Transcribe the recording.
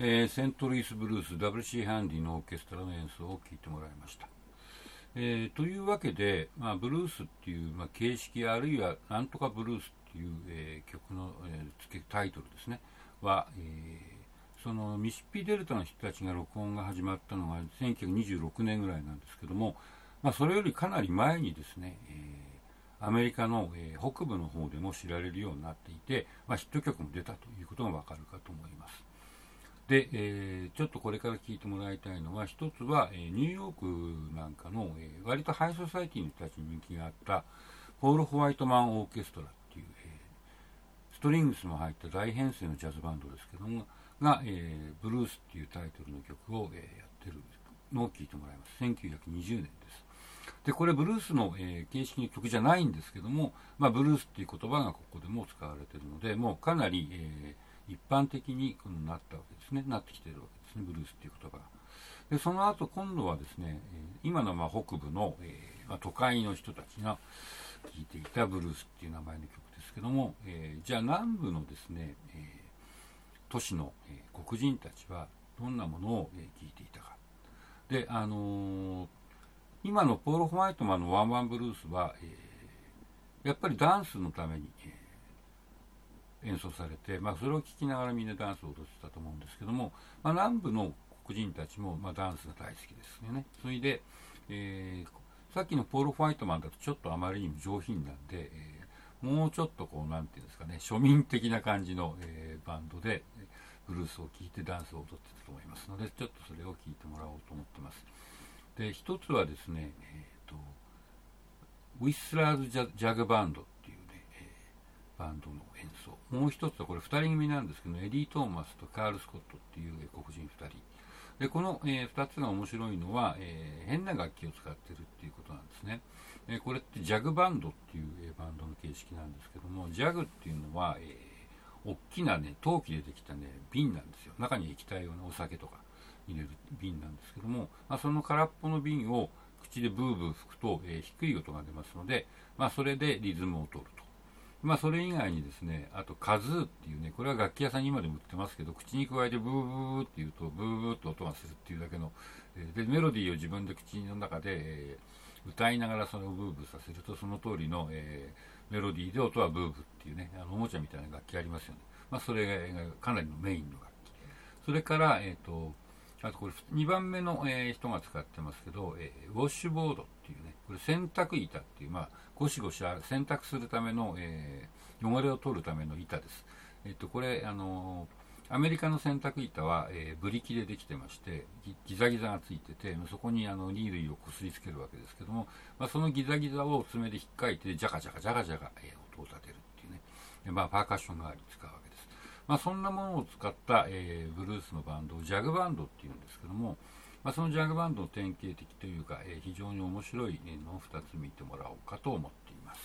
えー、セントルイス・ブルース WC ハンディのオーケストラの演奏を聴いてもらいました。えー、というわけで、まあ、ブルースっていう、まあ、形式あるいはなんとかブルースっていう、えー、曲の、えー、タイトルですねは、えー、そのミシッピデルタの人たちが録音が始まったのが1926年ぐらいなんですけども、まあ、それよりかなり前にですね、えー、アメリカの、えー、北部の方でも知られるようになっていて、まあ、ヒット曲も出たということがわかるかと思います。で、えー、ちょっとこれから聞いてもらいたいのは、一つは、えー、ニューヨークなんかの、えー、割とハイソサイティの人たちに人気があった、ポール・ホワイトマン・オーケストラっていう、え、ストリングスも入った大編成のジャズバンドですけども、が、え、ブルースっていうタイトルの曲を、え、やってるのを聞いてもらいます。1920年です。で、これブルースの、え、形式の曲じゃないんですけども、まあ、ブルースっていう言葉がここでも使われてるので、もうかなり、え一般的になったわけですね、なってきてるわけですね、ブルースっていう言葉が。で、その後今度はですね、今のま北部の、え、ま、都会の人たちが聴いていたブルースっていう名前の曲ですけども、え、じゃあ南部のですね、え、都市の、え黒人たちはどんなものを聴、えいていたか。で、あの今のポール・ホワイトマンのワンワンブルースは、えやっぱりダンスのために、え演奏されて、まあ、それを聴きながらみんなダンスを踊ってたと思うんですけども、まあ、南部の黒人たちも、まあ、ダンスが大好きですよね。それで、えー、さっきのポール・ファイトマンだとちょっとあまりにも上品なんで、えー、もうちょっとこう、なんていうんですかね、庶民的な感じの、えー、バンドで、ブルースを聴いてダンスを踊ってたと思いますので、ちょっとそれを聴いてもらおうと思ってます。で、一つはですね、えっ、と、ウィスラーズジャ・ジャグバンドバンドの演奏。もう一つはこれ2人組なんですけどエディ・トーマスとカール・スコットっていう黒人2人。でこの、えー、2つが面白いのは、えー、変な楽器を使ってるっていうことなんですね、えー、これってジャグバンドっていう、えバンドの形式なんですけどもジャグっていうのは、え大きなね陶器でできたね瓶なんですよ。中に液体を、ね、お酒とか入れる瓶なんですけども、まあ、その空っぽの瓶を口でブーブー吹くと、え低い音が出ますので、まあ、それでリズムを取ると。まあ、それ以外にですね、あと、カズーっていうね、これは楽器屋さんに今でも売ってますけど、口に加えてブーブーって言うと、ブーブーって音がするっていうだけの、で、メロディーを自分で口の中で、え、歌いながらそれをブーブーさせると、その通りの、えー、メロディーで音はブーブーっていうね、あの、おもちゃみたいな楽器ありますよね。まあ、それがかなりのメインの楽器。それから、えっ、ー、と、あとこれ2番目の、えー、人が使ってますけど、えー、ウォッシュボードっていうね、これ洗濯板っていう、まあ、ゴシゴシ洗濯するための、えー、汚れを取るための板です。えっと、これ、あのアメリカの洗濯板は、えー、ブリキでできてましてギザギザがついててそこにあのニールイをこすりつけるわけですけども、まあ、そのギザギザを爪で引っかいてジャカジャカジャカジャカ、えー、音を立てるっていうね、まあ、パーカッション代わりに使うわけです、まあ、そんなものを使った、えー、ブルースのバンドをジャグバンドっていうんですけども、まあ、そのジャグバンドの典型的というか、えー、非常に面白いのを2つ見てもらおうかと思っています。